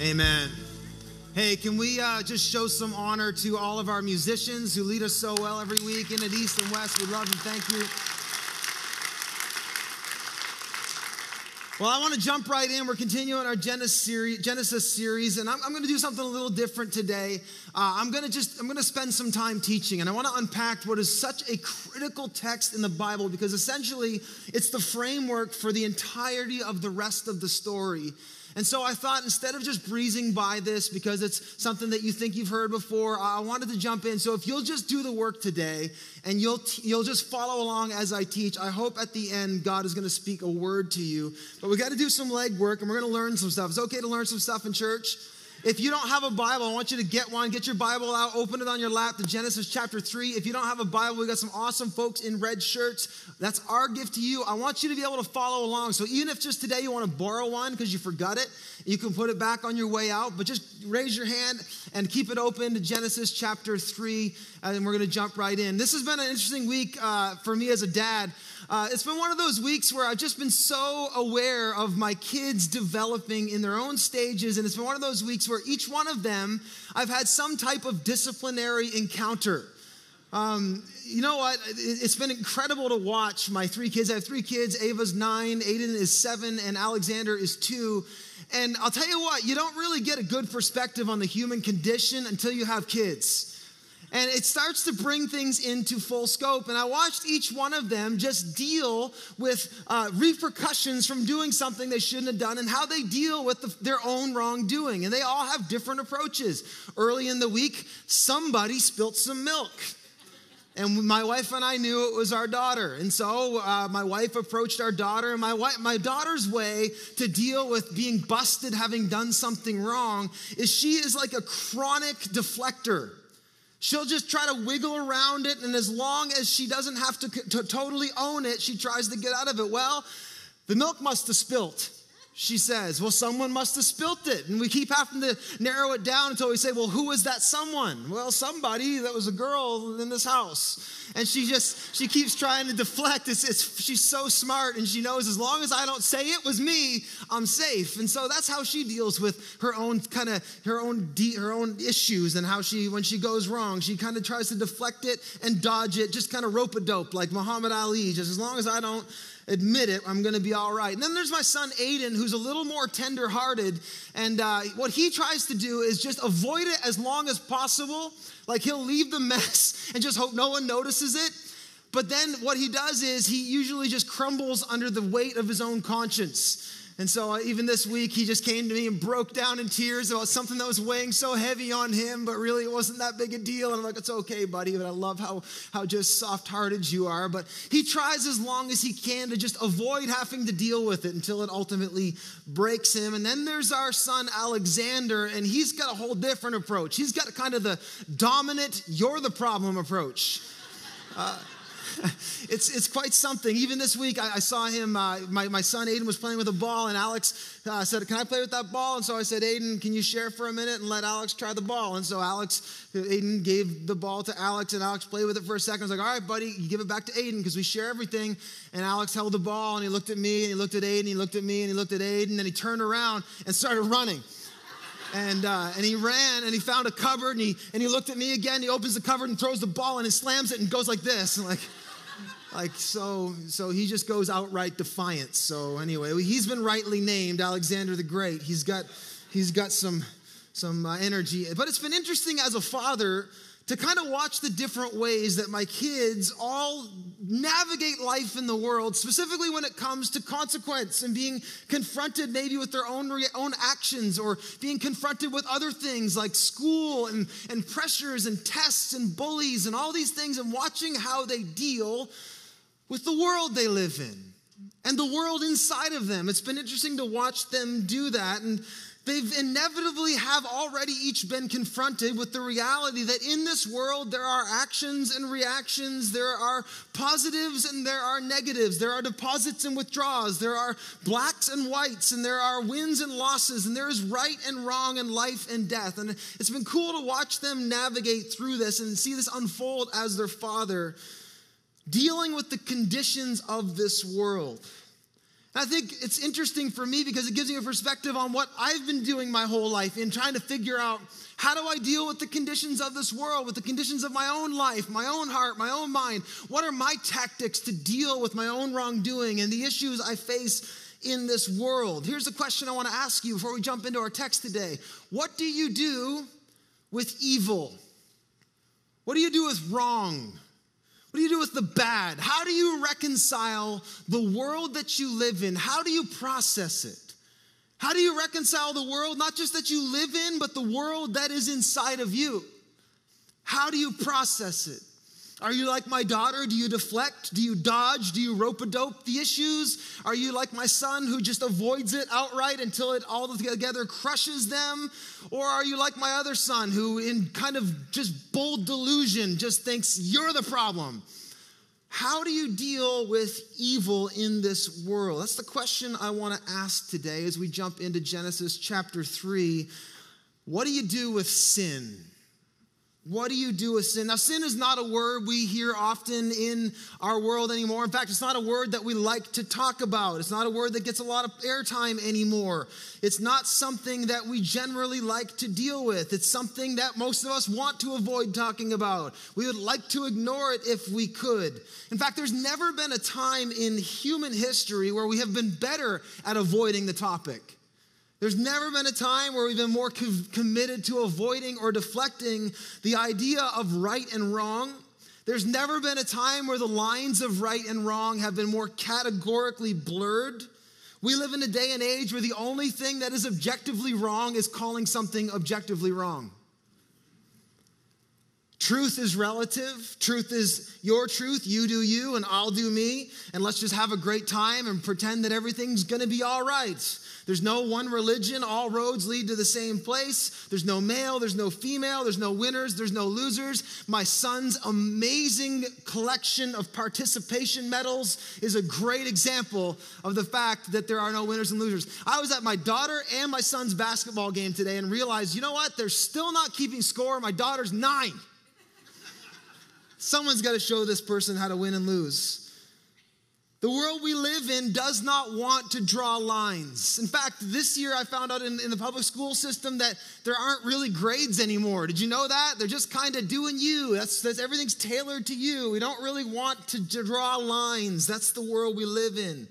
Amen. Hey, can we uh, just show some honor to all of our musicians who lead us so well every week in at East and West? We love you. Thank you. Well, I want to jump right in. We're continuing our Genesis series, Genesis series and I'm, I'm going to do something a little different today. Uh, I'm going to just I'm going to spend some time teaching, and I want to unpack what is such a critical text in the Bible because essentially it's the framework for the entirety of the rest of the story. And so I thought instead of just breezing by this because it's something that you think you've heard before, I wanted to jump in. So if you'll just do the work today and you'll you'll just follow along as I teach, I hope at the end God is going to speak a word to you. But we got to do some legwork and we're going to learn some stuff. It's okay to learn some stuff in church. If you don't have a Bible, I want you to get one. Get your Bible out, open it on your lap to Genesis chapter 3. If you don't have a Bible, we got some awesome folks in red shirts. That's our gift to you. I want you to be able to follow along. So even if just today you want to borrow one because you forgot it, you can put it back on your way out. But just raise your hand and keep it open to Genesis chapter 3, and we're going to jump right in. This has been an interesting week uh, for me as a dad. Uh, it's been one of those weeks where I've just been so aware of my kids developing in their own stages. And it's been one of those weeks where each one of them, I've had some type of disciplinary encounter. Um, you know what? It's been incredible to watch my three kids. I have three kids. Ava's nine, Aiden is seven, and Alexander is two. And I'll tell you what, you don't really get a good perspective on the human condition until you have kids. And it starts to bring things into full scope. And I watched each one of them just deal with uh, repercussions from doing something they shouldn't have done and how they deal with the, their own wrongdoing. And they all have different approaches. Early in the week, somebody spilt some milk. And my wife and I knew it was our daughter. And so uh, my wife approached our daughter, and my, wife, my daughter's way to deal with being busted having done something wrong is she is like a chronic deflector. She'll just try to wiggle around it, and as long as she doesn't have to, to totally own it, she tries to get out of it. Well, the milk must have spilt she says, Well, someone must have spilt it. And we keep having to narrow it down until we say, Well, who was that someone? Well, somebody that was a girl in this house. And she just, she keeps trying to deflect. It's, it's, she's so smart and she knows as long as I don't say it was me, I'm safe. And so that's how she deals with her own kind of, her own, de- her own issues and how she, when she goes wrong, she kind of tries to deflect it and dodge it, just kind of rope a dope like Muhammad Ali, just as long as I don't admit it, I'm going to be all right. And then there's my son Aiden, who's a little more tenderhearted. And uh, what he tries to do is just avoid it as long as possible. Like he'll leave the mess and just hope no one notices it. But then what he does is he usually just crumbles under the weight of his own conscience. And so, uh, even this week, he just came to me and broke down in tears about something that was weighing so heavy on him, but really it wasn't that big a deal. And I'm like, it's okay, buddy, but I love how, how just soft hearted you are. But he tries as long as he can to just avoid having to deal with it until it ultimately breaks him. And then there's our son, Alexander, and he's got a whole different approach. He's got kind of the dominant, you're the problem approach. Uh, it's, it's quite something. Even this week, I, I saw him, uh, my, my son Aiden was playing with a ball, and Alex uh, said, Can I play with that ball? And so I said, Aiden, can you share for a minute and let Alex try the ball? And so Alex, Aiden gave the ball to Alex, and Alex played with it for a second. I was like, All right, buddy, you give it back to Aiden because we share everything. And Alex held the ball, and he looked at me, and he looked at Aiden, and he looked at me, and he looked at Aiden, and he turned around and started running and uh, and he ran and he found a cupboard and he and he looked at me again. He opens the cupboard and throws the ball and he slams it and goes like this. And like, like so so he just goes outright defiance. So anyway he's been rightly named alexander the great. He's got he's got some some uh, energy. But it's been interesting as a father to kind of watch the different ways that my kids all navigate life in the world, specifically when it comes to consequence and being confronted maybe with their own, own actions or being confronted with other things like school and, and pressures and tests and bullies and all these things, and watching how they deal with the world they live in and the world inside of them. It's been interesting to watch them do that. And they've inevitably have already each been confronted with the reality that in this world there are actions and reactions, there are positives and there are negatives, there are deposits and withdrawals, there are blacks and whites, and there are wins and losses, and there is right and wrong and life and death. And it's been cool to watch them navigate through this and see this unfold as their father dealing with the conditions of this world. I think it's interesting for me because it gives me a perspective on what I've been doing my whole life in trying to figure out how do I deal with the conditions of this world, with the conditions of my own life, my own heart, my own mind? What are my tactics to deal with my own wrongdoing and the issues I face in this world? Here's a question I want to ask you before we jump into our text today What do you do with evil? What do you do with wrong? What do you do with the bad? How do you reconcile the world that you live in? How do you process it? How do you reconcile the world, not just that you live in, but the world that is inside of you? How do you process it? Are you like my daughter? Do you deflect? Do you dodge? Do you rope a dope the issues? Are you like my son who just avoids it outright until it all together crushes them? Or are you like my other son who, in kind of just bold delusion, just thinks you're the problem? How do you deal with evil in this world? That's the question I want to ask today as we jump into Genesis chapter 3. What do you do with sin? What do you do with sin? Now, sin is not a word we hear often in our world anymore. In fact, it's not a word that we like to talk about. It's not a word that gets a lot of airtime anymore. It's not something that we generally like to deal with. It's something that most of us want to avoid talking about. We would like to ignore it if we could. In fact, there's never been a time in human history where we have been better at avoiding the topic. There's never been a time where we've been more co- committed to avoiding or deflecting the idea of right and wrong. There's never been a time where the lines of right and wrong have been more categorically blurred. We live in a day and age where the only thing that is objectively wrong is calling something objectively wrong. Truth is relative. Truth is your truth. You do you, and I'll do me. And let's just have a great time and pretend that everything's gonna be all right. There's no one religion. All roads lead to the same place. There's no male, there's no female, there's no winners, there's no losers. My son's amazing collection of participation medals is a great example of the fact that there are no winners and losers. I was at my daughter and my son's basketball game today and realized, you know what? They're still not keeping score. My daughter's nine. Someone's got to show this person how to win and lose. The world we live in does not want to draw lines. In fact, this year I found out in, in, the public school system that there aren't really grades anymore. Did you know that? They're just kind of doing you. That's, that's everything's tailored to you. We don't really want to, to draw lines. That's the world we live in.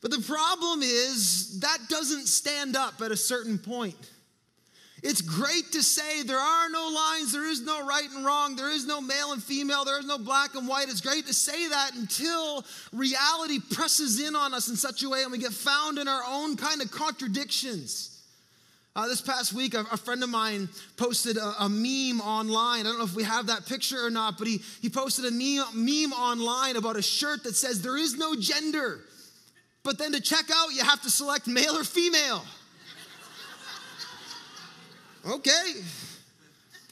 But the problem is that doesn't stand up at a certain point. It's great to say there are no lines, there is no right and wrong, there is no male and female, there is no black and white. It's great to say that until reality presses in on us in such a way and we get found in our own kind of contradictions. Uh, this past week, a, a, friend of mine posted a, a, meme online. I don't know if we have that picture or not, but he, he posted a meme, meme online about a shirt that says, There is no gender. But then to check out, you have to select male or female. Okay.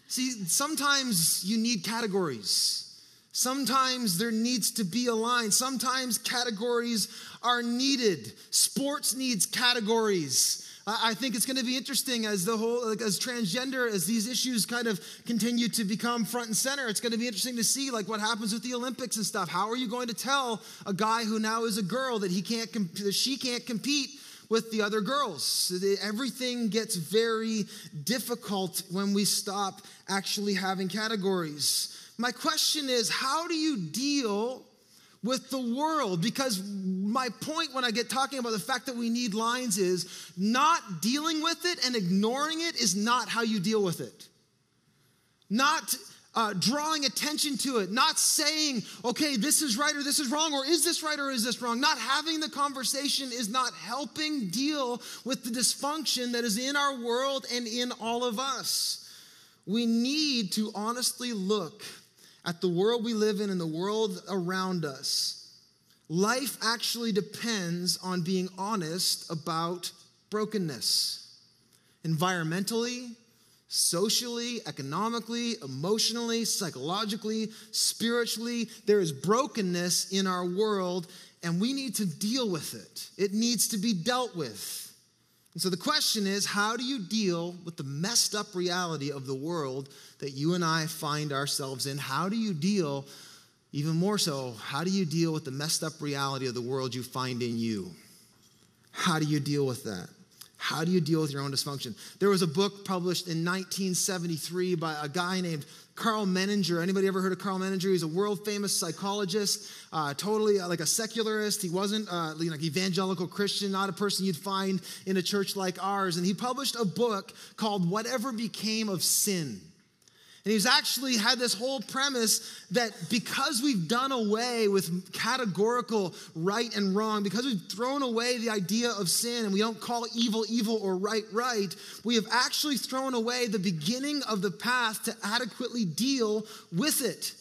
See, sometimes you need categories. Sometimes there needs to be a line. Sometimes categories are needed. Sports needs categories. I think it's going to be interesting as the whole, like, as transgender, as these issues kind of continue to become front and center. It's going to be interesting to see like what happens with the Olympics and stuff. How are you going to tell a guy who now is a girl that he can't, that she can't compete with the other girls. Everything gets very difficult when we stop actually having categories. My question is how do you deal with the world? Because my point when I get talking about the fact that we need lines is not dealing with it and ignoring it is not how you deal with it. Not uh, drawing attention to it, not saying, okay, this is right or this is wrong, or is this right or is this wrong. Not having the conversation is not helping deal with the dysfunction that is in our world and in all of us. We need to honestly look at the world we live in and the world around us. Life actually depends on being honest about brokenness. Environmentally, socially, economically, emotionally, psychologically, spiritually. There is brokenness in our world, and we need to deal with it. It needs to be dealt with. And so the question is how do you deal with the messed up reality of the world that you and I find ourselves in? How do you deal, even more so, how do you deal with the messed up reality of the world you find in you? How do you deal with that? How do you deal with your own dysfunction? There was a book published in 1973 by a guy named Karl Menninger. Anybody ever heard of Karl Menninger? He's a world famous psychologist, uh, totally uh, like a secularist. He wasn't uh, like evangelical Christian, not a person you'd find in a church like ours. And he published a book called Whatever Became of Sin. And he's actually had this whole premise that because we've done away with categorical right and wrong, because we've thrown away the idea of sin and we don't call evil evil or right right, we have actually thrown away the beginning of the path to adequately deal with it.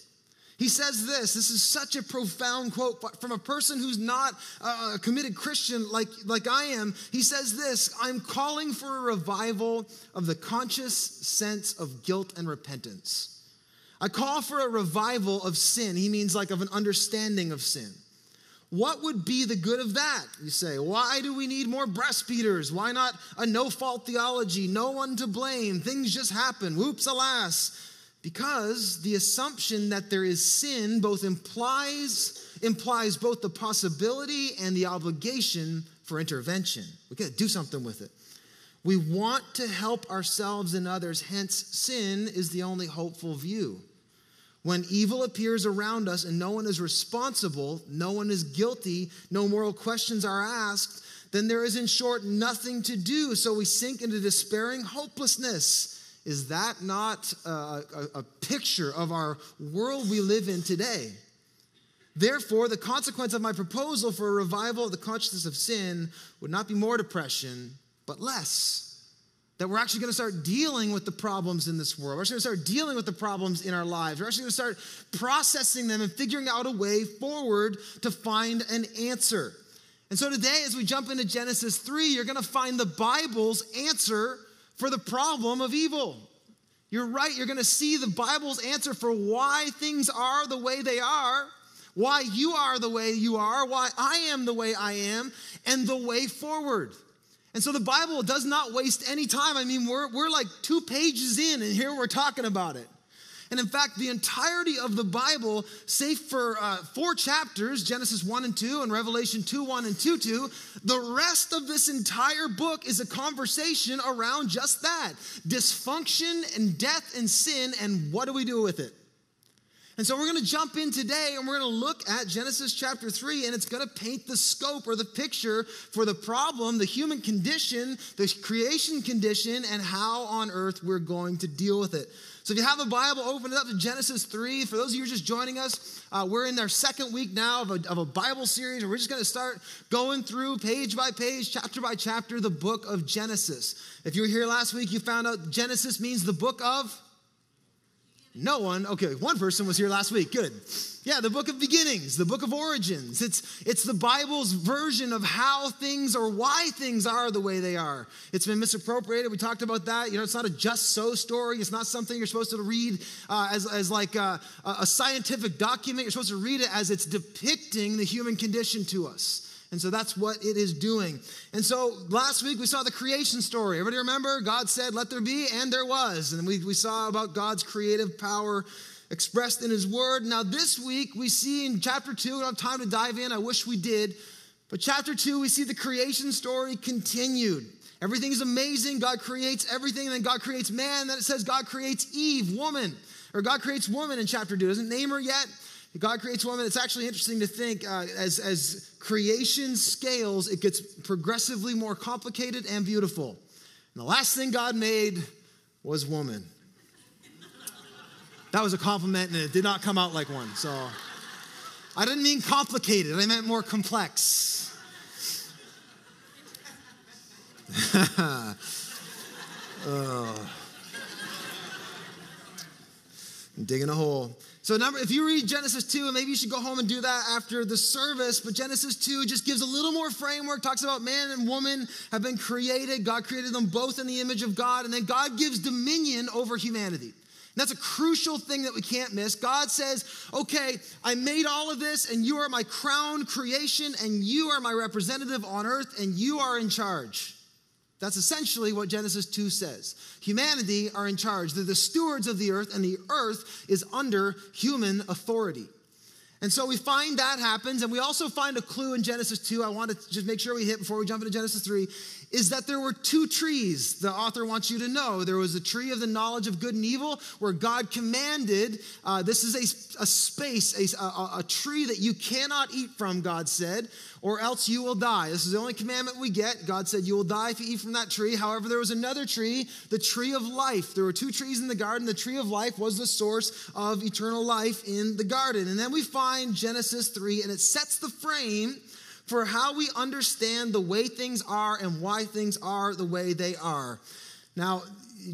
He says this. This is such a profound quote from a person who's not a committed Christian like, like I am. He says this I'm calling for a revival of the conscious sense of guilt and repentance. I call for a revival of sin. He means like of an understanding of sin. What would be the good of that? You say, why do we need more breastfeeders? Why not a no fault theology? No one to blame. Things just happen. Whoops, alas. Because the assumption that there is sin both implies implies both the possibility and the obligation for intervention. We got to do something with it. We want to help ourselves and others, hence, sin is the only hopeful view. When evil appears around us and no one is responsible, no one is guilty, no moral questions are asked, then there is, in short, nothing to do. So we sink into despairing hopelessness. Is that not a, a, a picture of our world we live in today? Therefore, the consequence of my proposal for a revival of the consciousness of sin would not be more depression, but less. That we're actually going to start dealing with the problems in this world. We're actually going to start dealing with the problems in our lives. We're actually going to start processing them and figuring out a way forward to find an answer. And so today, as we jump into Genesis 3, you're going to find the Bible's answer for the problem of evil. You're right, you're going to see the Bible's answer for why things are the way they are, why you are the way you are, why I am the way I am, and the way forward. And so the Bible does not waste any time. I mean, we're, we're like two pages in, and here we're talking about it. And in fact, the entirety of the Bible, save for uh, four chapters Genesis 1 and 2 and Revelation 2 1 and 2 2, the rest of this entire book is a conversation around just that dysfunction and death and sin, and what do we do with it? And so we're going to jump in today and we're going to look at Genesis chapter 3, and it's going to paint the scope or the picture for the problem, the human condition, the creation condition, and how on earth we're going to deal with it. So if you have a Bible, open it up to Genesis 3. For those of you who are just joining us, uh, we're in our second week now of a, of a Bible series, and we're just going to start going through page by page, chapter by chapter, the book of Genesis. If you were here last week, you found out Genesis means the book of no one. Okay, one person was here last week. Good. Yeah, the book of beginnings, the book of origins. It's, it's the Bible's version of how things or why things are the way they are. It's been misappropriated. We talked about that. You know, it's not a just so story. It's not something you're supposed to read uh, as, as like a, a scientific document. You're supposed to read it as it's depicting the human condition to us. And so that's what it is doing. And so last week we saw the creation story. Everybody remember? God said, Let there be, and there was. And we, we saw about God's creative power expressed in His Word. Now, this week we see in chapter 2, we don't have time to dive in, I wish we did. But chapter 2, we see the creation story continued. Everything is amazing. God creates everything, and then God creates man. And then it says God creates Eve, woman, or God creates woman in chapter 2. Doesn't name her yet. God creates woman. It's actually interesting to think uh, as, as creation scales, it gets progressively more complicated and beautiful. And the last thing God made was woman. That was a compliment, and it did not come out like one. So I didn't mean complicated, I meant more complex. oh. I'm digging a hole. So, number, if you read Genesis 2, and maybe you should go home and do that after the service, but Genesis 2 just gives a little more framework, talks about man and woman have been created. God created them both in the image of God, and then God gives dominion over humanity. And that's a crucial thing that we can't miss. God says, okay, I made all of this, and you are my crown creation, and you are my representative on earth, and you are in charge. That's essentially what Genesis 2 says. Humanity are in charge. They're the stewards of the earth, and the earth is under human authority. And so we find that happens, and we also find a clue in Genesis 2. I want to just make sure we hit before we jump into Genesis 3 is that there were two trees the author wants you to know. There was a tree of the knowledge of good and evil, where God commanded uh, this is a, a space, a, a, a tree that you cannot eat from, God said, or else you will die. This is the only commandment we get. God said, You will die if you eat from that tree. However, there was another tree, the tree of life. There were two trees in the garden. The tree of life was the source of eternal life in the garden. And then we find Genesis 3, and it sets the frame for how we understand the way things are and why things are the way they are. Now,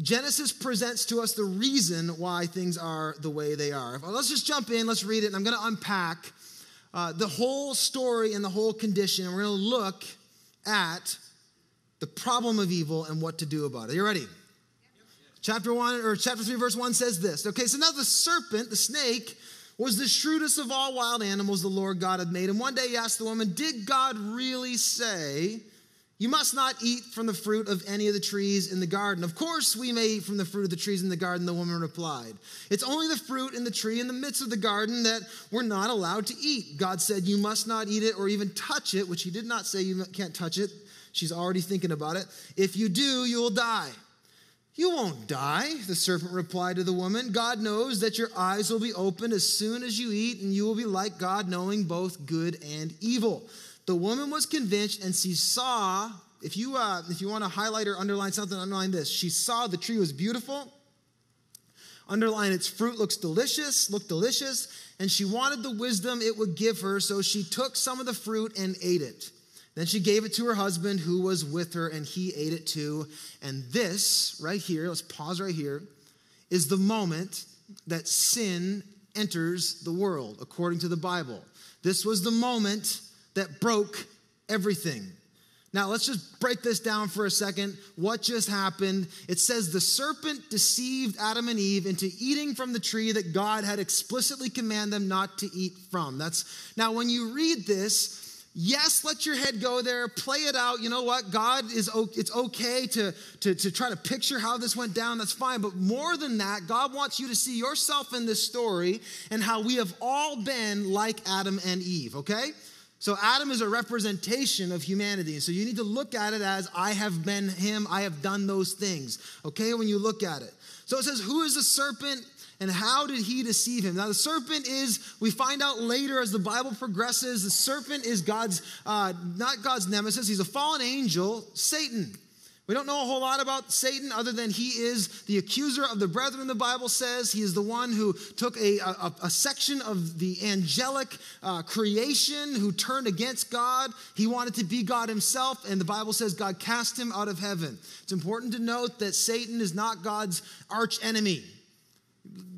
Genesis presents to us the reason why things are the way they are. Let's just jump in, let's read it, and I'm going to unpack uh, the whole story and the whole condition. And we're going to look at the problem of evil and what to do about it. Are you ready? Chapter 1 or chapter 3 verse 1 says this. Okay, so now the serpent, the snake, was the shrewdest of all wild animals the Lord God had made. And one day he asked the woman, Did God really say, You must not eat from the fruit of any of the trees in the garden? Of course, we may eat from the fruit of the trees in the garden, the woman replied. It's only the fruit in the tree in the midst of the garden that we're not allowed to eat. God said, You must not eat it or even touch it, which he did not say you can't touch it. She's already thinking about it. If you do, you will die. You won't die, the serpent replied to the woman. God knows that your eyes will be opened as soon as you eat, and you will be like God, knowing both good and evil. The woman was convinced, and she saw. If you uh, if you want to highlight or underline something, underline this. She saw the tree was beautiful. Underline its fruit looks delicious, looked delicious, and she wanted the wisdom it would give her, so she took some of the fruit and ate it. Then she gave it to her husband who was with her, and he ate it too. And this, right here, let's pause right here, is the moment that sin enters the world, according to the Bible. This was the moment that broke everything. Now, let's just break this down for a second. What just happened? It says the serpent deceived Adam and Eve into eating from the tree that God had explicitly commanded them not to eat from. That's now when you read this, Yes, let your head go there, play it out. You know what? God is, it's okay to, to, to try to picture how this went down. That's fine. But more than that, God wants you to see yourself in this story and how we have all been like Adam and Eve, okay? So Adam is a representation of humanity. So you need to look at it as I have been him, I have done those things, okay? When you look at it. So it says, Who is the serpent? And how did he deceive him? Now, the serpent is, we find out later as the Bible progresses, the serpent is God's, uh, not God's nemesis, he's a fallen angel, Satan. We don't know a whole lot about Satan other than he is the accuser of the brethren, the Bible says. He is the one who took a, a, a section of the angelic uh, creation who turned against God. He wanted to be God himself, and the Bible says God cast him out of heaven. It's important to note that Satan is not God's arch enemy.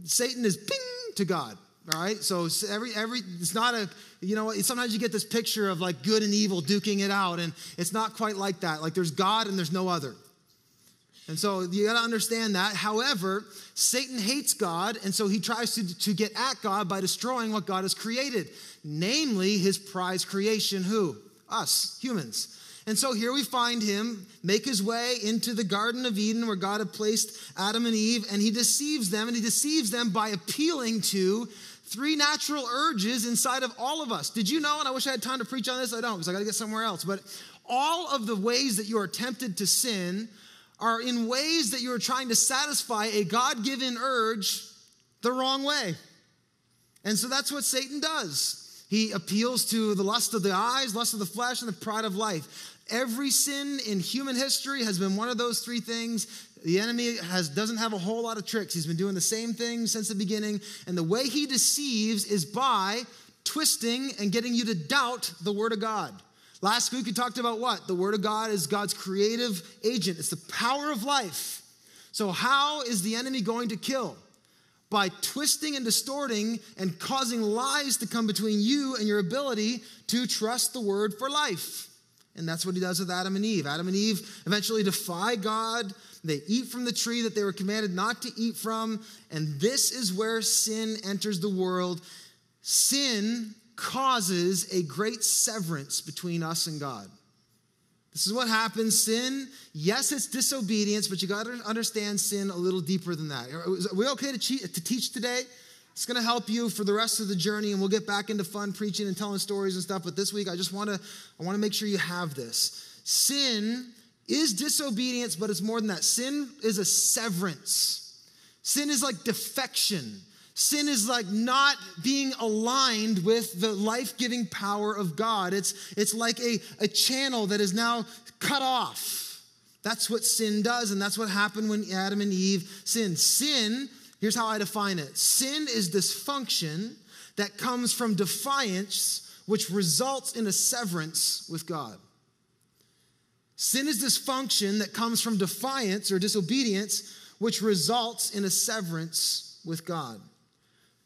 Satan is ping to God. All right, so every every it's not a you know sometimes you get this picture of like good and evil duking it out, and it's not quite like that. Like there's God and there's no other. And so you got to understand that. However, Satan hates God, and so he tries to, to get at God by destroying what God has created, namely his prize creation, who? Us, humans. And so here we find him make his way into the Garden of Eden where God had placed Adam and Eve, and he deceives them, and he deceives them by appealing to three natural urges inside of all of us. Did you know? And I wish I had time to preach on this. I don't because I got to get somewhere else. But all of the ways that you are tempted to sin are in ways that you are trying to satisfy a God given urge the wrong way. And so that's what Satan does. He appeals to the lust of the eyes, lust of the flesh, and the pride of life. Every sin in human history has been one of those three things. The enemy has, doesn't have a whole lot of tricks. He's been doing the same thing since the beginning. And the way he deceives is by twisting and getting you to doubt the Word of God. Last week we talked about what? The Word of God is God's creative agent, it's the power of life. So, how is the enemy going to kill? By twisting and distorting and causing lies to come between you and your ability to trust the Word for life. And that's what he does with Adam and Eve. Adam and Eve eventually defy God. They eat from the tree that they were commanded not to eat from. And this is where sin enters the world. Sin causes a great severance between us and God. This is what happens. Sin, yes, it's disobedience, but you got to understand sin a little deeper than that. Are we okay to, to teach today? It's going to help you for the rest of the journey, and we'll get back into fun preaching and telling stories and stuff. But this week, I just want to I want to make sure you have this. Sin is disobedience, but it's more than that. Sin is a severance. Sin is like defection. Sin is like not being aligned with the life giving power of God. It's, it's like a, a channel that is now cut off. That's what sin does, and that's what happened when Adam and Eve sinned. Sin, here's how I define it sin is dysfunction that comes from defiance, which results in a severance with God. Sin is dysfunction that comes from defiance or disobedience, which results in a severance with God.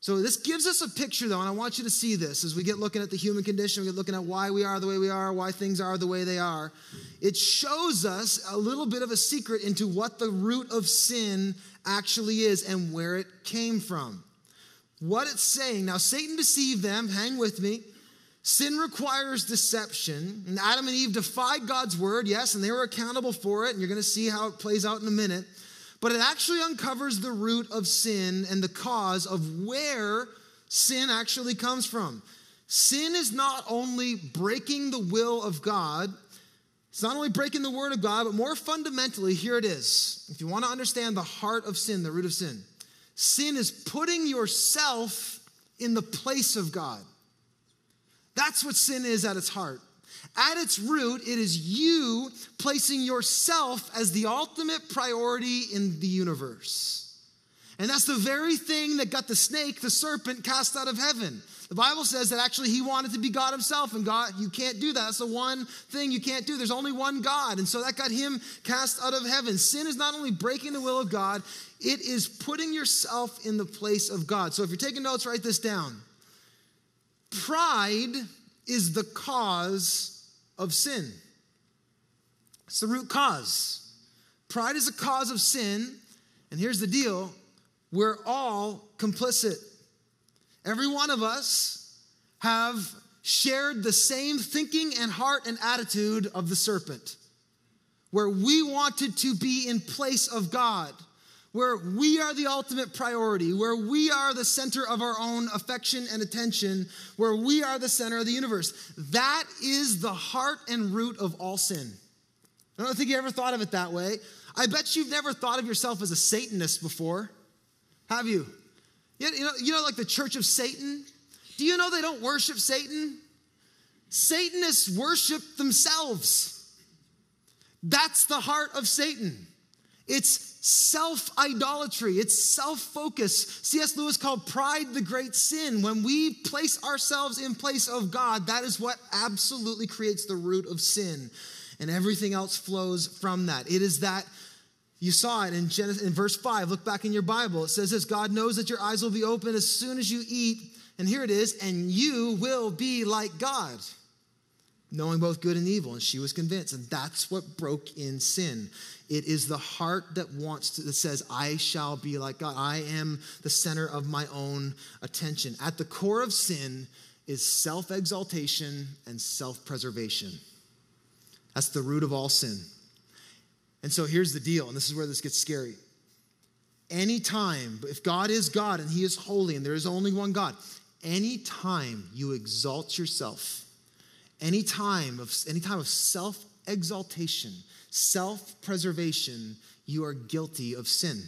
So this gives us a picture, though, and I want you to see this as we get looking at the human condition, we get looking at why we are the way we are, why things are the way they are. It shows us a little bit of a secret into what the root of sin actually is and where it came from. What it's saying. Now, Satan deceived them, hang with me. Sin requires deception. And Adam and Eve defied God's word, yes, and they were accountable for it, and you're going to see how it plays out in a minute but it actually uncovers the root of sin and the cause of where sin actually comes from. Sin is not only breaking the will of God, it's not only breaking the word of God, but more fundamentally, here it is. If you want to understand the heart of sin, the root of sin, sin is putting yourself in the place of God. That's what sin is at its heart. At its root, it is you placing yourself as the ultimate priority in the universe. And that's the very thing that got the snake, the serpent, cast out of heaven. The Bible says that actually he wanted to be God himself, and God, you can't do that. That's the one thing you can't do. There's only one God. And so that got him cast out of heaven. Sin is not only breaking the will of God, it is putting yourself in the place of God. So if you're taking notes, write this down. Pride is the cause of sin. It's the root cause. Pride is a cause of sin. And here's the deal we're all complicit. Every one of us have shared the same thinking and heart and attitude of the serpent, where we wanted to be in place of God where we are the ultimate priority, where we are the center of our own affection and attention, where we are the center of the universe. That is the heart and root of all sin. I don't think you ever thought of it that way. I bet you've never thought of yourself as a Satanist before. Have you? You know, you know, like the Church of Satan? Do you know they don't worship Satan? Satanists worship themselves. That's the heart of Satan. It's self idolatry, it's self focus. C.S. Lewis called pride the great sin. When we place ourselves in place of God, that is what absolutely creates the root of sin. And everything else flows from that. It is that you saw it in Genesis in verse 5. Look back in your Bible. It says this God knows that your eyes will be open as soon as you eat. And here it is, and you will be like God knowing both good and evil. And she was convinced. And that's what broke in sin. It is the heart that wants to, that says, I shall be like God. I am the center of my own attention. At the core of sin is self exaltation and self preservation. That's the root of all sin. And so here's the deal, and this is where this gets scary. Anytime, if God is God and He is holy and there is only one God, anytime you exalt yourself, any time of any time of self exaltation, self preservation, you are guilty of sin.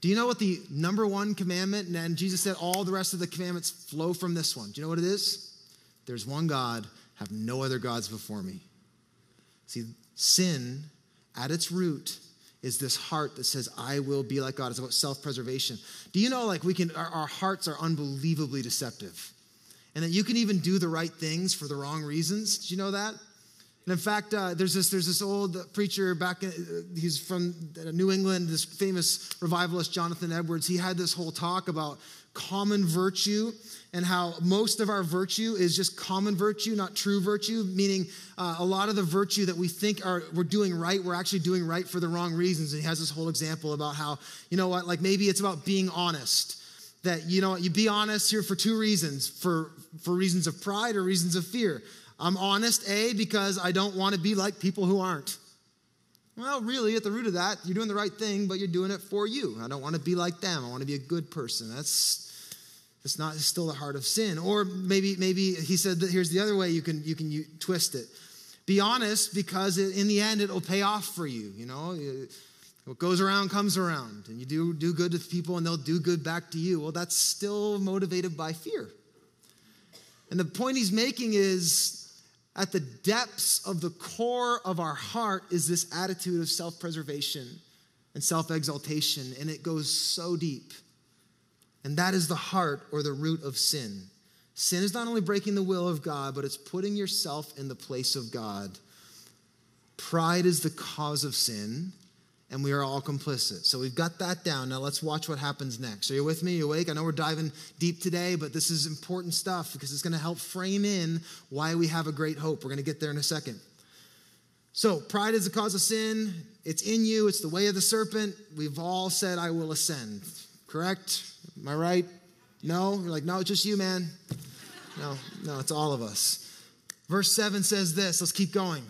Do you know what the number one commandment, and Jesus said all the rest of the commandments flow from this one? Do you know what it is? There's one God, have no other gods before me. See, sin at its root is this heart that says, I will be like God. It's about self preservation. Do you know, like, we can, our, our hearts are unbelievably deceptive and that you can even do the right things for the wrong reasons. Did you know that? And in fact, uh, there's this there's this old preacher back. In, uh, he's from New England. This famous revivalist Jonathan Edwards. He had this whole talk about common virtue and how most of our virtue is just common virtue, not true virtue. Meaning, uh, a lot of the virtue that we think are we're doing right, we're actually doing right for the wrong reasons. And he has this whole example about how you know what, like maybe it's about being honest that you know you be honest here for two reasons for for reasons of pride or reasons of fear i'm honest a because i don't want to be like people who aren't Well, really, at the root of that, you're doing the right thing, but you're doing it for you. I don't want to be like them. I want to be a good person. That's it's not it's still the heart of sin. Or maybe maybe he said that here's the other way you can you can you twist it. Be honest because in the end it'll pay off for you. You know, what goes around comes around, and you do do good to people, and they'll do good back to you. Well, that's still motivated by fear. And the point he's making is at the depths of the core of our heart is this attitude of self preservation and self exaltation, and it goes so deep. And that is the heart or the root of sin. Sin is not only breaking the will of God, but it's putting yourself in the place of God. Pride is the cause of sin, and we are all complicit. So we've got that down. Now let's watch what happens next. Are you with me? Are you awake? I know we're diving deep today, but this is important stuff because it's going to help frame in why we have a great hope. We're going to get there in a second. So, pride is the cause of sin. It's in you, it's the way of the serpent. We've all said, I will ascend, correct? Am I right? No? You're like, no, it's just you, man. No, no, it's all of us. Verse 7 says this. Let's keep going.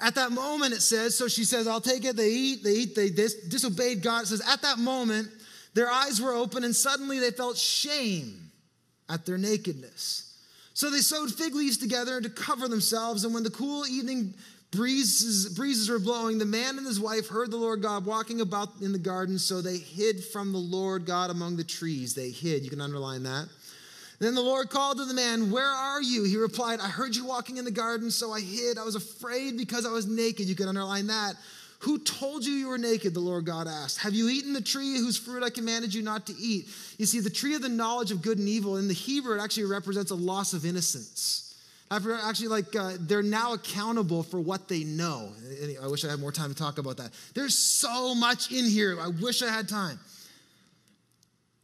At that moment, it says, so she says, I'll take it. They eat, they eat, they dis- disobeyed God. It says, at that moment, their eyes were open, and suddenly they felt shame at their nakedness. So they sewed fig leaves together to cover themselves, and when the cool evening breezes, breezes were blowing. The man and his wife heard the Lord God walking about in the garden, so they hid from the Lord God among the trees. They hid. You can underline that. Then the Lord called to the man, Where are you? He replied, I heard you walking in the garden, so I hid. I was afraid because I was naked. You can underline that. Who told you you were naked? The Lord God asked. Have you eaten the tree whose fruit I commanded you not to eat? You see, the tree of the knowledge of good and evil, in the Hebrew, it actually represents a loss of innocence. Actually, like uh, they're now accountable for what they know. I wish I had more time to talk about that. There's so much in here. I wish I had time.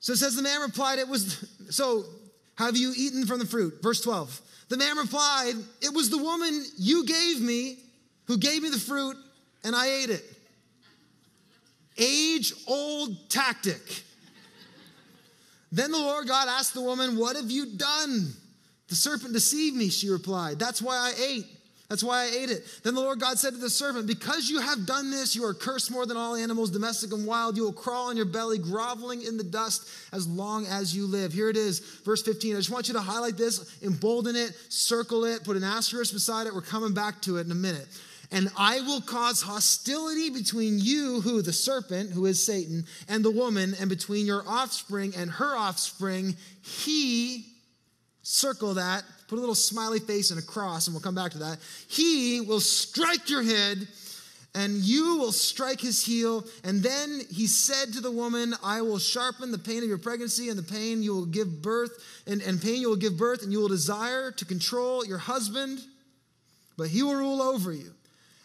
So it says the man replied, It was so have you eaten from the fruit? Verse 12. The man replied, It was the woman you gave me who gave me the fruit, and I ate it. Age old tactic. Then the Lord God asked the woman, What have you done? The serpent deceived me, she replied. That's why I ate. That's why I ate it. Then the Lord God said to the serpent, Because you have done this, you are cursed more than all animals, domestic and wild. You will crawl on your belly, groveling in the dust as long as you live. Here it is, verse 15. I just want you to highlight this, embolden it, circle it, put an asterisk beside it. We're coming back to it in a minute. And I will cause hostility between you, who the serpent, who is Satan, and the woman, and between your offspring and her offspring. He circle that, put a little smiley face and a cross, and we'll come back to that. He will strike your head, and you will strike his heel. And then he said to the woman, I will sharpen the pain of your pregnancy and the pain you will give birth, and, and pain you will give birth, and you will desire to control your husband, but he will rule over you.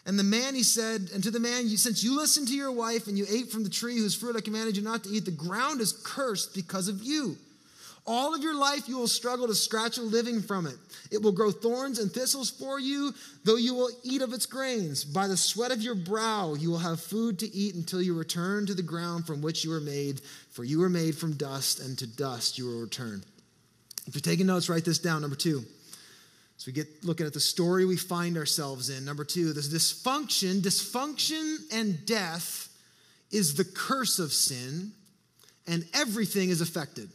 And the man, he said, and to the man, since you listened to your wife and you ate from the tree whose fruit I commanded you not to eat, the ground is cursed because of you. All of your life you will struggle to scratch a living from it. It will grow thorns and thistles for you, though you will eat of its grains. By the sweat of your brow you will have food to eat until you return to the ground from which you were made, for you were made from dust, and to dust you will return. If you're taking notes, write this down. Number two. So we get looking at the story we find ourselves in. Number two, this dysfunction, dysfunction and death is the curse of sin, and everything is affected.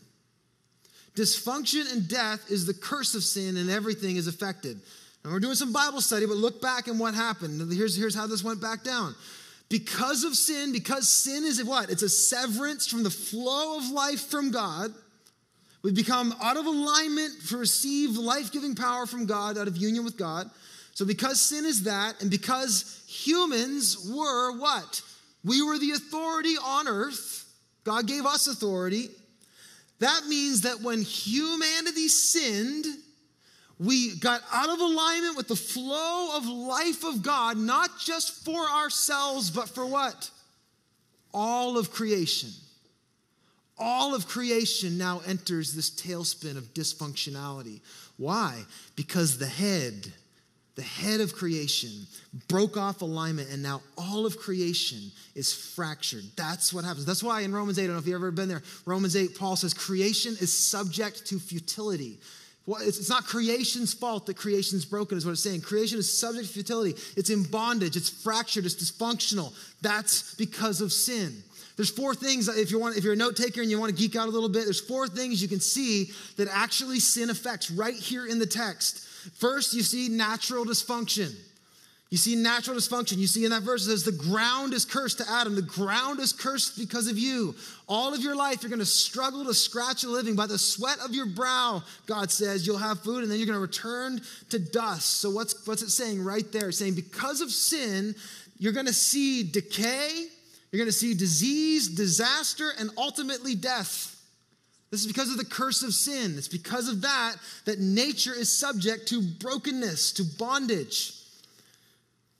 Dysfunction and death is the curse of sin, and everything is affected. And we're doing some Bible study, but look back and what happened. Here's, here's how this went back down. Because of sin, because sin is what? It's a severance from the flow of life from God. We become out of alignment to receive life giving power from God, out of union with God. So, because sin is that, and because humans were what? We were the authority on earth. God gave us authority. That means that when humanity sinned, we got out of alignment with the flow of life of God, not just for ourselves, but for what? All of creation. All of creation now enters this tailspin of dysfunctionality. Why? Because the head, the head of creation, broke off alignment, and now all of creation is fractured. That's what happens. That's why in Romans 8, I don't know if you've ever been there, Romans 8, Paul says creation is subject to futility. Well, it's, it's not creation's fault that creation's broken, is what it's saying. Creation is subject to futility. It's in bondage. It's fractured. It's dysfunctional. That's because of sin. There's four things, if, you want, if you're a note taker and you want to geek out a little bit, there's four things you can see that actually sin affects right here in the text. First, you see natural dysfunction. You see natural dysfunction. You see in that verse it says, The ground is cursed to Adam. The ground is cursed because of you. All of your life, you're going to struggle to scratch a living. By the sweat of your brow, God says, you'll have food, and then you're going to return to dust. So, what's, what's it saying right there? It's saying, Because of sin, you're going to see decay, you're going to see disease, disaster, and ultimately death. This is because of the curse of sin. It's because of that that nature is subject to brokenness, to bondage.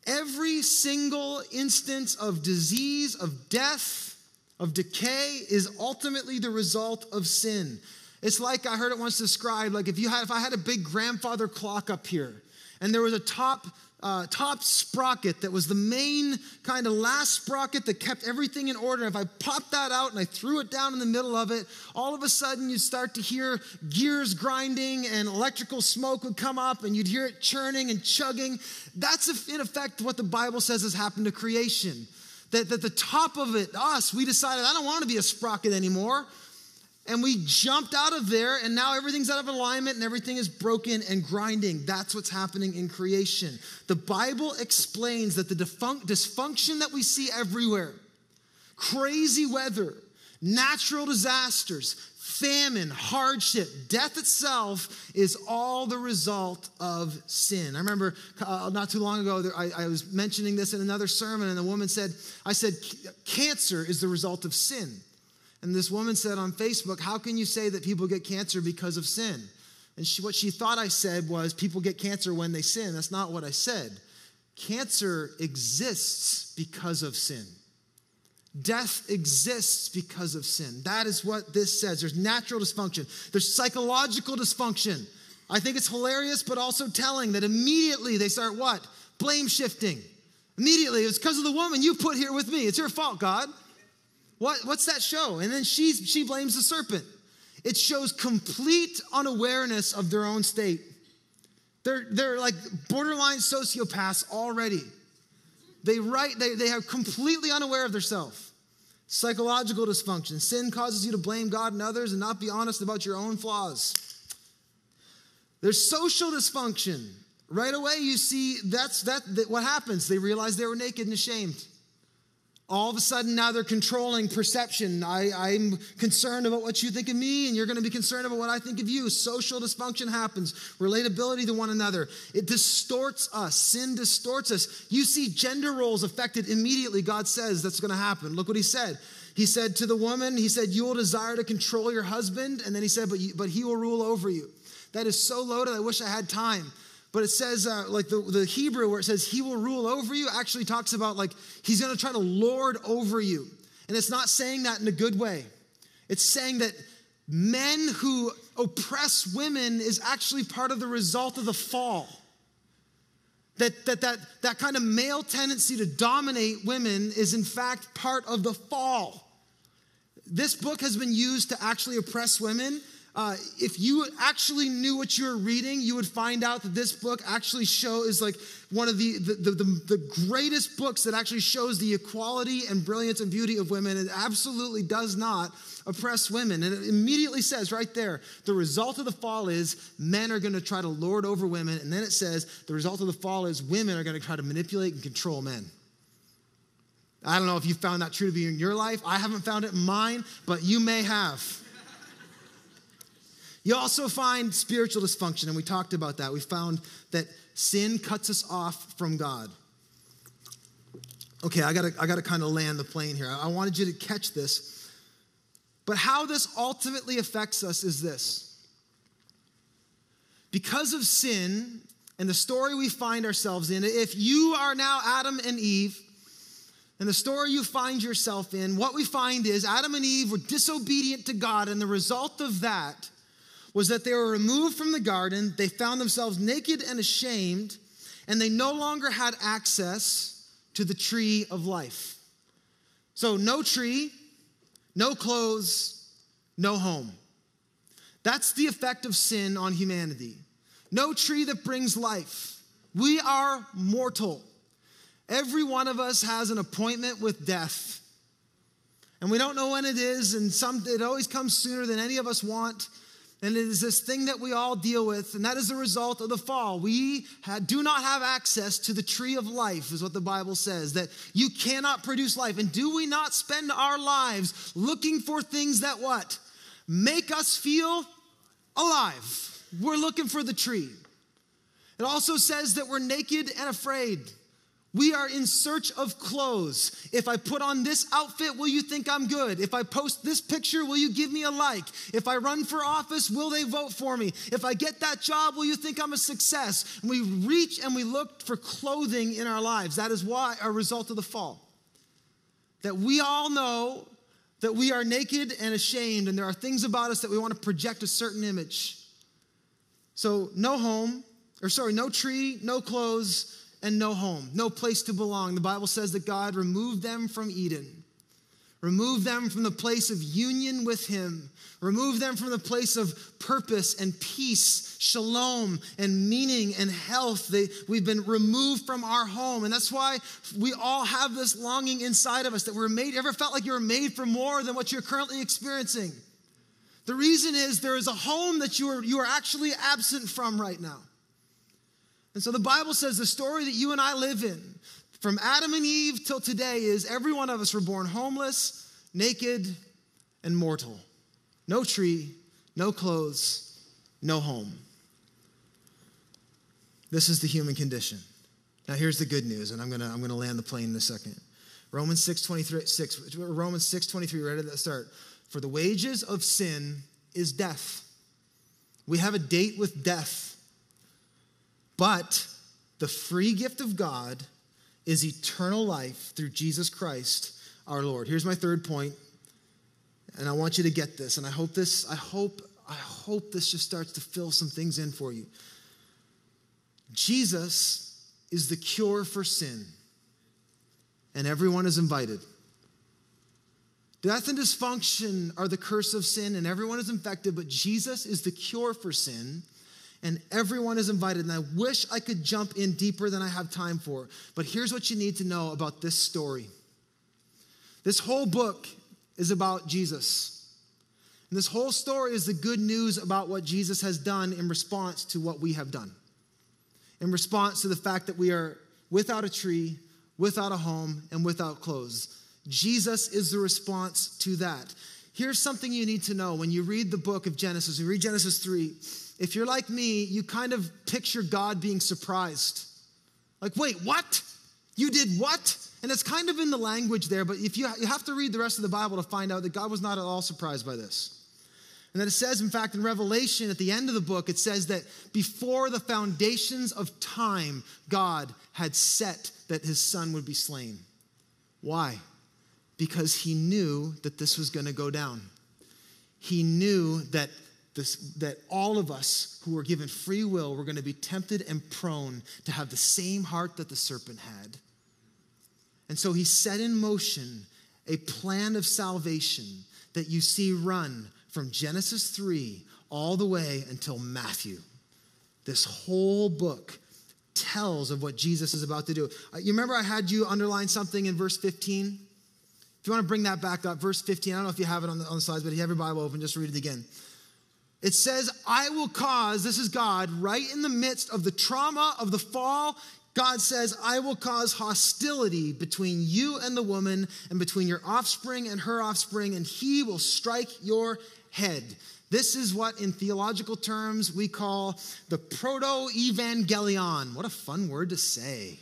Every single instance of disease, of death, of decay is ultimately the result of sin. It's like I heard it once described like if you had if I had a big grandfather clock up here and there was a top uh, top sprocket that was the main kind of last sprocket that kept everything in order. If I popped that out and I threw it down in the middle of it, all of a sudden you'd start to hear gears grinding and electrical smoke would come up and you'd hear it churning and chugging. That's in effect what the Bible says has happened to creation. That, that the top of it, us, we decided, I don't want to be a sprocket anymore and we jumped out of there, and now everything's out of alignment and everything is broken and grinding. That's what's happening in creation. The Bible explains that the dysfunction that we see everywhere crazy weather, natural disasters, famine, hardship, death itself is all the result of sin. I remember uh, not too long ago, there, I, I was mentioning this in another sermon, and the woman said, I said, cancer is the result of sin. And this woman said on Facebook, How can you say that people get cancer because of sin? And she, what she thought I said was, People get cancer when they sin. That's not what I said. Cancer exists because of sin. Death exists because of sin. That is what this says. There's natural dysfunction, there's psychological dysfunction. I think it's hilarious, but also telling that immediately they start what? Blame shifting. Immediately, it's because of the woman you put here with me. It's your fault, God. What, what's that show? And then she's, she blames the serpent. It shows complete unawareness of their own state. They're, they're like borderline sociopaths already. They write, they, they are completely unaware of themselves. Psychological dysfunction. Sin causes you to blame God and others and not be honest about your own flaws. There's social dysfunction. Right away, you see that's that, that what happens. They realize they were naked and ashamed all of a sudden now they're controlling perception. I, am concerned about what you think of me, and you're going to be concerned about what I think of you. Social dysfunction happens, relatability to one another. It distorts us. Sin distorts us. You see gender roles affected immediately. God says that's going to happen. Look what he said. He said to the woman, He said, You will desire to control your husband. And then he said, But, you, but he will rule over you. That is so loaded. I wish I had time. But it says, uh, like the, the Hebrew where it says he will rule over you, actually talks about like he's gonna try to lord over you. And it's not saying that in a good way. It's saying that men who oppress women is actually part of the result of the fall. That, that, that, that kind of male tendency to dominate women is in fact part of the fall. This book has been used to actually oppress women uh, if you actually knew what you were reading, you would find out that this book actually show is like one of the, the, the, the, greatest books that actually shows the equality and brilliance and beauty of women. It absolutely does not oppress women. And it immediately says right there, the result of the fall is men are going to try to lord over women. And then it says the result of the fall is women are going to try to manipulate and control men. I don't know if you found that true to be in your life. I haven't found it in mine, but you may have. You also find spiritual dysfunction, and we talked about that. We found that sin cuts us off from God. Okay, I gotta, I gotta kind of land the plane here. I wanted you to catch this. But how this ultimately affects us is this because of sin and the story we find ourselves in, if you are now Adam and Eve, and the story you find yourself in, what we find is Adam and Eve were disobedient to God, and the result of that was that they were removed from the garden, they found themselves naked and ashamed, and they no longer had access to the tree of life. So, no tree, no clothes, no home. That's the effect of sin on humanity. No tree that brings life. We are mortal. Every one of us has an appointment with death. And we don't know when it is, and some it always comes sooner than any of us want. And it is this thing that we all deal with, and that is the result of the fall. We do not have access to the tree of life, is what the Bible says, that you cannot produce life. And do we not spend our lives looking for things that what? Make us feel alive. We're looking for the tree. It also says that we're naked and afraid. We are in search of clothes. If I put on this outfit, will you think I'm good? If I post this picture, will you give me a like? If I run for office, will they vote for me? If I get that job, will you think I'm a success? And we reach and we look for clothing in our lives. That is why a result of the fall. That we all know that we are naked and ashamed, and there are things about us that we want to project a certain image. So, no home, or sorry, no tree, no clothes and no home, no place to belong. The Bible says that God removed them from Eden, removed them from the place of union with Him, removed them from the place of purpose and peace, shalom and meaning and health. They, we've been removed from our home. And that's why we all have this longing inside of us that we're made. Ever felt like you were made for more than what you're currently experiencing? The reason is there is a home that you are, you are actually absent from right now. And so the Bible says the story that you and I live in, from Adam and Eve till today, is every one of us were born homeless, naked, and mortal. No tree, no clothes, no home. This is the human condition. Now here's the good news, and I'm gonna, I'm gonna land the plane in a second. Romans 6, 23, 6, Romans 6, 23, right at the start. For the wages of sin is death. We have a date with death but the free gift of God is eternal life through Jesus Christ our Lord. Here's my third point, and I want you to get this, and I hope this, I hope, I hope this just starts to fill some things in for you. Jesus is the cure for sin, and everyone is invited. Death and dysfunction are the curse of sin, and everyone is infected, but Jesus is the cure for sin and everyone is invited. And I wish I could jump in deeper than I have time for. But here's what you need to know about this story this whole book is about Jesus. And this whole story is the good news about what Jesus has done in response to what we have done. In response to the fact that we are without a tree, without a home, and without clothes. Jesus is the response to that. Here's something you need to know when you read the book of Genesis, you read Genesis 3 if you're like me, you kind of picture God being surprised. Like, wait, what? You did what? And it's kind of in the language there, but if you, you have to read the rest of the Bible to find out that God was not at all surprised by this. And that it says, in fact, in Revelation, at the end of the book, it says that before the foundations of time, God had set that his son would be slain. Why? Because he knew that this was going to go down. He knew that this, that all of us who were given free will were going to be tempted and prone to have the same heart that the serpent had. And so he set in motion a plan of salvation that you see run from Genesis 3 all the way until Matthew. This whole book tells of what Jesus is about to do. Uh, you remember I had you underline something in verse 15? If you want to bring that back up, verse 15, I don't know if you have it on the, on the slides, but if you have your Bible open, just read it again. It says, I will cause, this is God, right in the midst of the trauma of the fall. God says, I will cause hostility between you and the woman, and between your offspring and her offspring, and he will strike your head. This is what, in theological terms, we call the proto evangelion. What a fun word to say.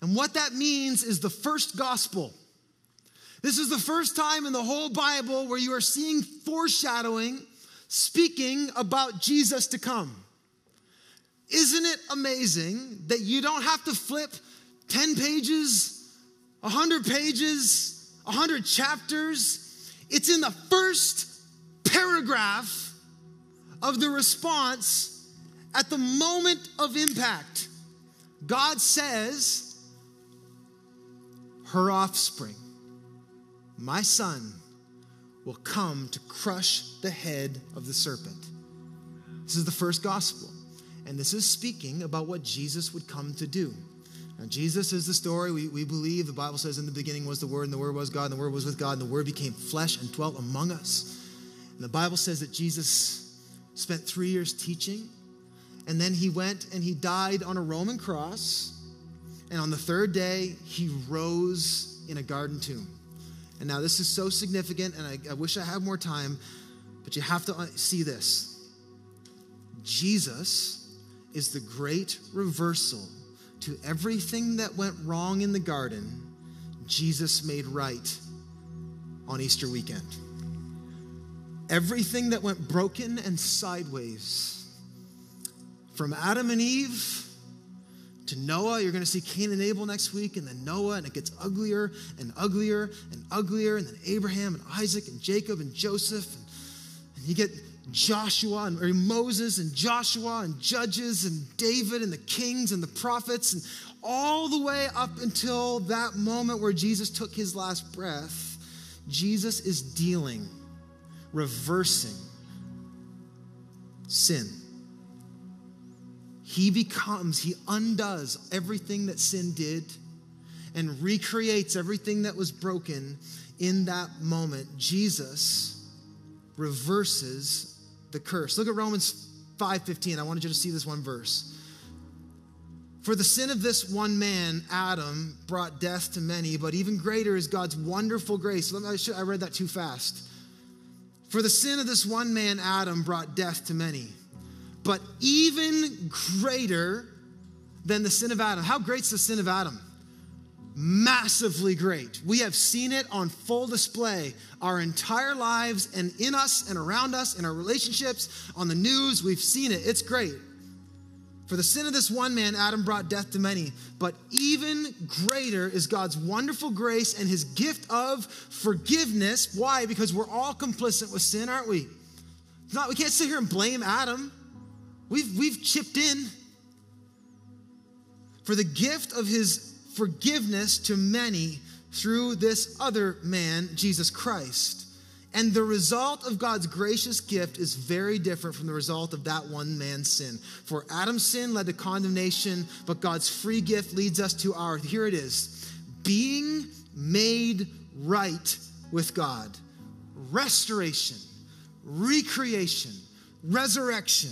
and what that means is the first gospel. This is the first time in the whole Bible where you are seeing foreshadowing speaking about Jesus to come. Isn't it amazing that you don't have to flip 10 pages, 100 pages, 100 chapters? It's in the first paragraph of the response at the moment of impact. God says, Her offspring, my son, will come to crush the head of the serpent. This is the first gospel. And this is speaking about what Jesus would come to do. Now, Jesus is the story. We, we believe the Bible says in the beginning was the Word, and the Word was God, and the Word was with God, and the Word became flesh and dwelt among us. And the Bible says that Jesus spent three years teaching, and then he went and he died on a Roman cross. And on the third day, he rose in a garden tomb. And now this is so significant, and I, I wish I had more time, but you have to see this. Jesus is the great reversal to everything that went wrong in the garden, Jesus made right on Easter weekend. Everything that went broken and sideways, from Adam and Eve to Noah. You're going to see Cain and Abel next week, and then Noah, and it gets uglier and uglier and uglier, and then Abraham and Isaac and Jacob and Joseph. And, and you get Joshua and or Moses and Joshua and Judges and David and the kings and the prophets, and all the way up until that moment where Jesus took his last breath. Jesus is dealing, reversing sin he becomes, he undoes everything that sin did and recreates everything that was broken in that moment. Jesus reverses the curse. Look at Romans 5:15. I wanted you to see this one verse. For the sin of this one man, Adam, brought death to many, but even greater is God's wonderful grace. I read that too fast. For the sin of this one man, Adam, brought death to many but even greater than the sin of Adam. How great's the sin of Adam? Massively great. We have seen it on full display our entire lives and in us and around us, in our relationships, on the news. We've seen it. It's great. For the sin of this one man, Adam brought death to many. But even greater is God's wonderful grace and his gift of forgiveness. Why? Because we're all complicit with sin, aren't we? not, we can't sit here and blame Adam. We've, we've chipped in for the gift of his forgiveness to many through this other man, Jesus Christ. And the result of God's gracious gift is very different from the result of that one man's sin. For Adam's sin led to condemnation, but God's free gift leads us to our, here it is, being made right with God. Restoration, recreation, resurrection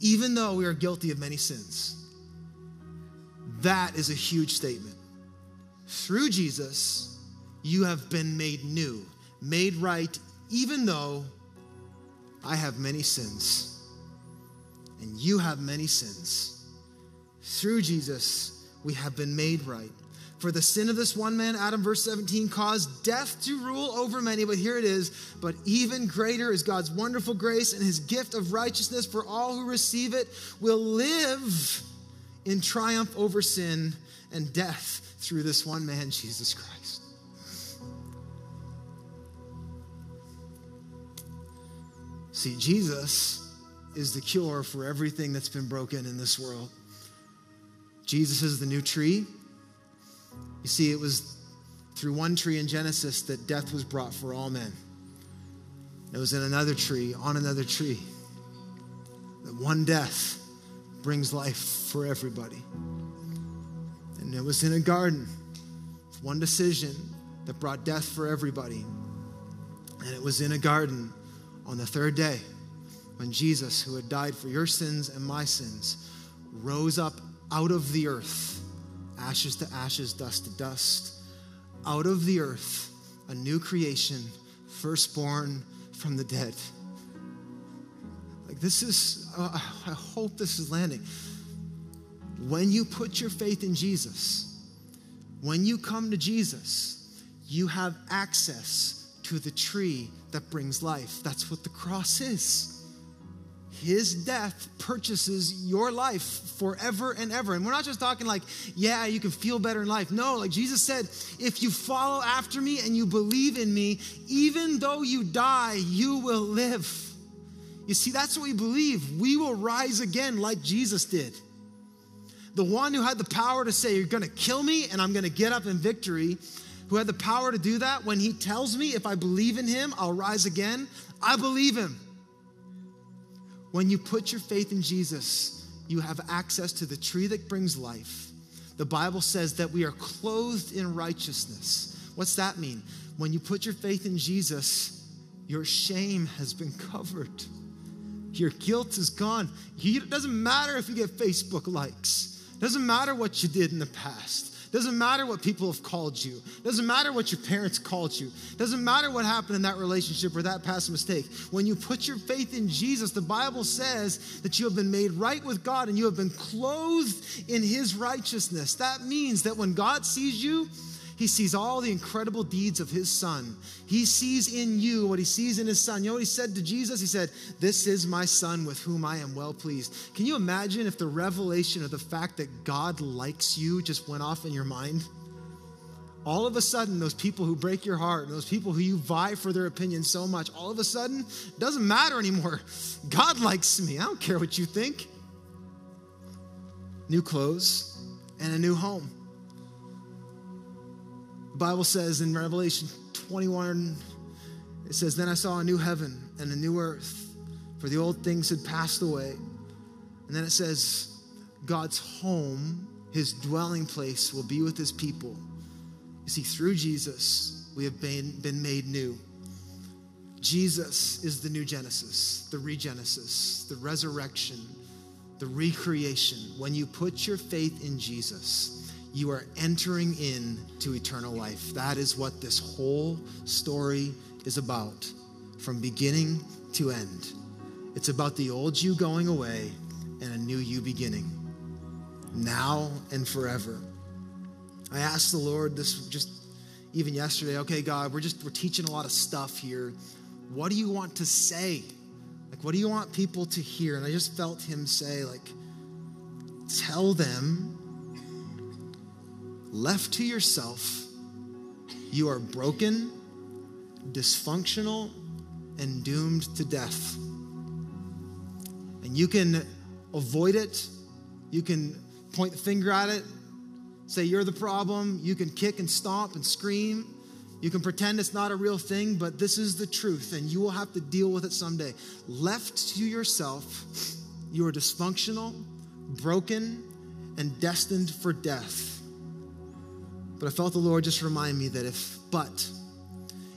even though we are guilty of many sins. That is a huge statement. Through Jesus, you have been made new, made right, even though I have many sins and you have many sins. Through Jesus, we have been made right. For the sin of this one man, Adam, verse 17, caused death to rule over many. But here it is. But even greater is God's wonderful grace and his gift of righteousness for all who receive it will live in triumph over sin and death through this one man, Jesus Christ. See, Jesus is the cure for everything that's been broken in this world. Jesus is the new tree. You see, it was through one tree in Genesis that death was brought for all men. It was in another tree, on another tree, that one death brings life for everybody. And it was in a garden, one decision that brought death for everybody. And it was in a garden on the third day when Jesus, who had died for your sins and my sins, rose up out of the earth ashes to ashes, dust to dust. Out of the earth, a new creation, firstborn from the dead. Like, this is, uh, I hope this is landing. When you put your faith in Jesus, when you come to Jesus, you have access to the tree that brings life. That's what the cross is. His death purchases your life forever and ever. And we're not just talking like, yeah, you can feel better in life. No, like Jesus said, if you follow after me and you believe in me, even though you die, you will live. You see, that's what we believe. We will rise again like Jesus did. The one who had the power to say, You're going to kill me and I'm going to get up in victory, who had the power to do that, when he tells me if I believe in him, I'll rise again, I believe him. When you put your faith in Jesus, you have access to the tree that brings life. The Bible says that we are clothed in righteousness. What's that mean? When you put your faith in Jesus, your shame has been covered. Your guilt is gone. It doesn't matter if you get Facebook likes. It doesn't matter what you did in the past. Doesn't matter what people have called you. Doesn't matter what your parents called you. Doesn't matter what happened in that relationship or that past mistake. When you put your faith in Jesus, the Bible says that you have been made right with God and you have been clothed in his righteousness. That means that when God sees you, he sees all the incredible deeds of his son. He sees in you what he sees in his son. You know what he said to Jesus? He said, This is my son with whom I am well pleased. Can you imagine if the revelation of the fact that God likes you just went off in your mind? All of a sudden, those people who break your heart, and those people who you vie for their opinion so much, all of a sudden, doesn't matter anymore. God likes me. I don't care what you think. New clothes and a new home. The Bible says in Revelation 21, it says, Then I saw a new heaven and a new earth, for the old things had passed away. And then it says, God's home, his dwelling place, will be with his people. You see, through Jesus, we have been, been made new. Jesus is the new Genesis, the regenesis, the resurrection, the recreation. When you put your faith in Jesus, you are entering into eternal life. That is what this whole story is about from beginning to end. It's about the old you going away and a new you beginning, now and forever. I asked the Lord this just even yesterday, okay, God, we're just we're teaching a lot of stuff here. What do you want to say? Like, what do you want people to hear? And I just felt him say, like, tell them left to yourself, you are broken, dysfunctional, and doomed to death. And you can avoid it, you can point the finger at it, say you're the problem, you can kick and stomp and scream. You can pretend it's not a real thing, but this is the truth, and you will have to deal with it someday. Left to yourself, you are dysfunctional, broken, and destined for death. But I felt the Lord just remind me that if, but,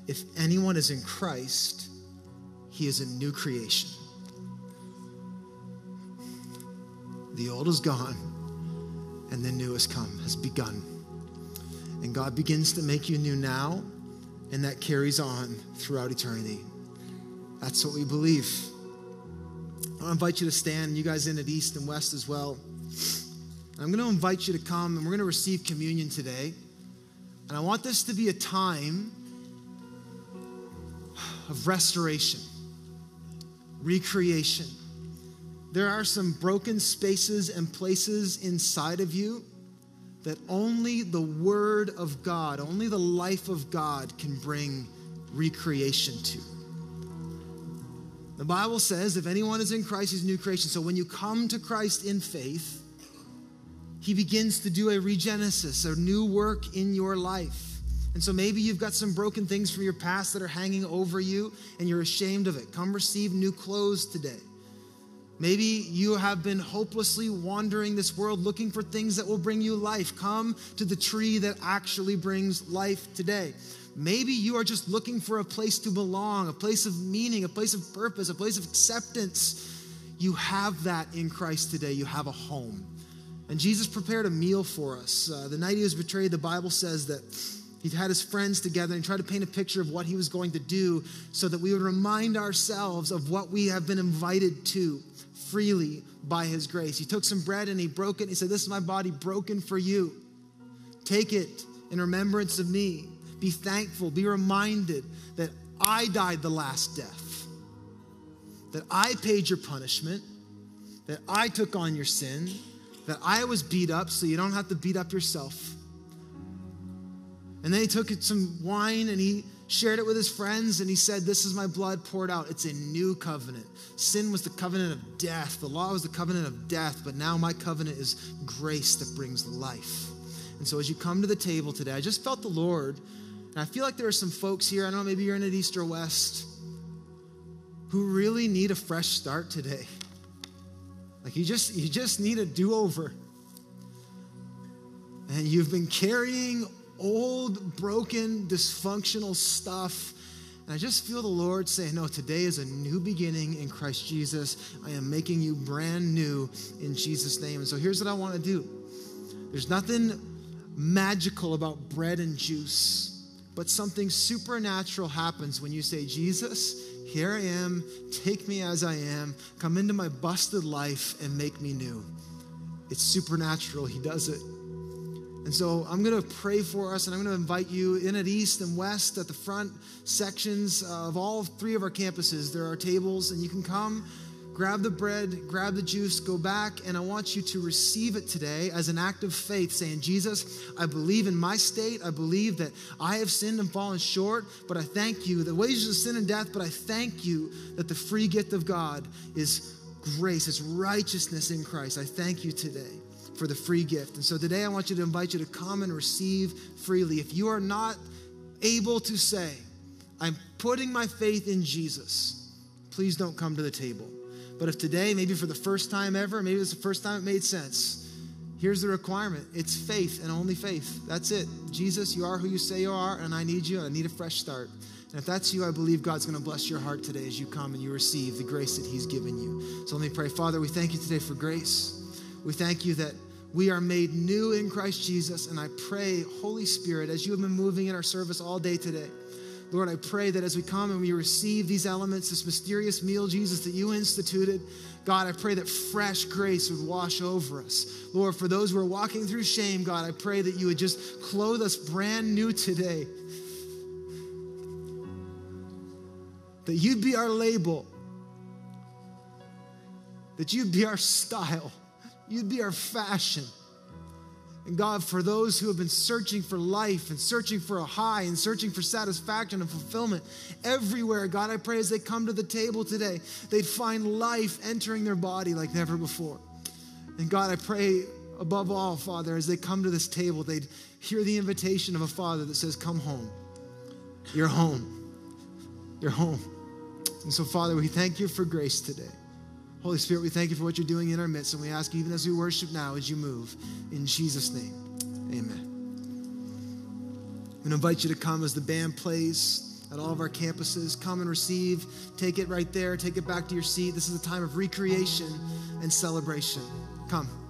if anyone is in Christ, he is a new creation. The old is gone, and the new has come, has begun. And God begins to make you new now, and that carries on throughout eternity. That's what we believe. I invite you to stand, you guys in at East and West as well. I'm going to invite you to come, and we're going to receive communion today. And I want this to be a time of restoration, recreation. There are some broken spaces and places inside of you that only the Word of God, only the life of God can bring recreation to. The Bible says if anyone is in Christ, he's a new creation. So when you come to Christ in faith, he begins to do a regenesis, a new work in your life. And so maybe you've got some broken things from your past that are hanging over you and you're ashamed of it. Come receive new clothes today. Maybe you have been hopelessly wandering this world looking for things that will bring you life. Come to the tree that actually brings life today. Maybe you are just looking for a place to belong, a place of meaning, a place of purpose, a place of acceptance. You have that in Christ today. You have a home. And Jesus prepared a meal for us. Uh, the night he was betrayed, the Bible says that he had his friends together and tried to paint a picture of what he was going to do so that we would remind ourselves of what we have been invited to freely by his grace. He took some bread and he broke it. And he said, This is my body broken for you. Take it in remembrance of me. Be thankful. Be reminded that I died the last death, that I paid your punishment, that I took on your sin that I was beat up so you don't have to beat up yourself. And then he took some wine and he shared it with his friends and he said, This is my blood poured out. It's a new covenant. Sin was the covenant of death, the law was the covenant of death, but now my covenant is grace that brings life. And so as you come to the table today, I just felt the Lord And I feel like there are some folks here, I don't know, maybe you're in at East or West, who really need a fresh start today. Like you just you just need a do-over. And you've been carrying old, broken, dysfunctional stuff. And I just feel the Lord say, No, today is a new beginning in Christ Jesus. I am making you brand new in Jesus' name. And so here's what I want to do there's nothing magical about bread and juice, but something supernatural happens when you say, Jesus, here I am, take me as I am, come into my busted life and make me new. It's supernatural. He does it. And so I'm going to pray for us, and I'm going to invite you in at East and West at the front sections of all three of our campuses. There are tables, and you can come, grab the bread, grab the juice, go back, and I want you to receive it today as an act of faith, saying, Jesus, I believe in my state. I believe that I have sinned and fallen short, but I thank you. The wages of sin and death, but I thank you that the free gift of God is grace, it's righteousness in Christ. I thank you today for the free gift. And so today I want you to invite you to come and receive freely. If you are not able to say, I'm putting my faith in Jesus, please don't come to the table. But if today, maybe for the first time ever, maybe it's the first time it made sense, here's the requirement it's faith and only faith. That's it. Jesus, you are who you say you are, and I need you. I need a fresh start. And if that's you, I believe God's going to bless your heart today as you come and you receive the grace that He's given you. So let me pray. Father, we thank you today for grace. We thank you that we are made new in Christ Jesus. And I pray, Holy Spirit, as you have been moving in our service all day today, Lord, I pray that as we come and we receive these elements, this mysterious meal, Jesus, that you instituted, God, I pray that fresh grace would wash over us. Lord, for those who are walking through shame, God, I pray that you would just clothe us brand new today. That you'd be our label, that you'd be our style. You'd be our fashion. And God, for those who have been searching for life and searching for a high and searching for satisfaction and fulfillment everywhere, God, I pray as they come to the table today, they'd find life entering their body like never before. And God, I pray above all, Father, as they come to this table, they'd hear the invitation of a Father that says, Come home. You're home. You're home. And so, Father, we thank you for grace today. Holy Spirit, we thank you for what you're doing in our midst, and we ask even as we worship now, as you move, in Jesus' name, amen. To invite you to come as the band plays at all of our campuses. Come and receive. Take it right there. Take it back to your seat. This is a time of recreation and celebration. Come.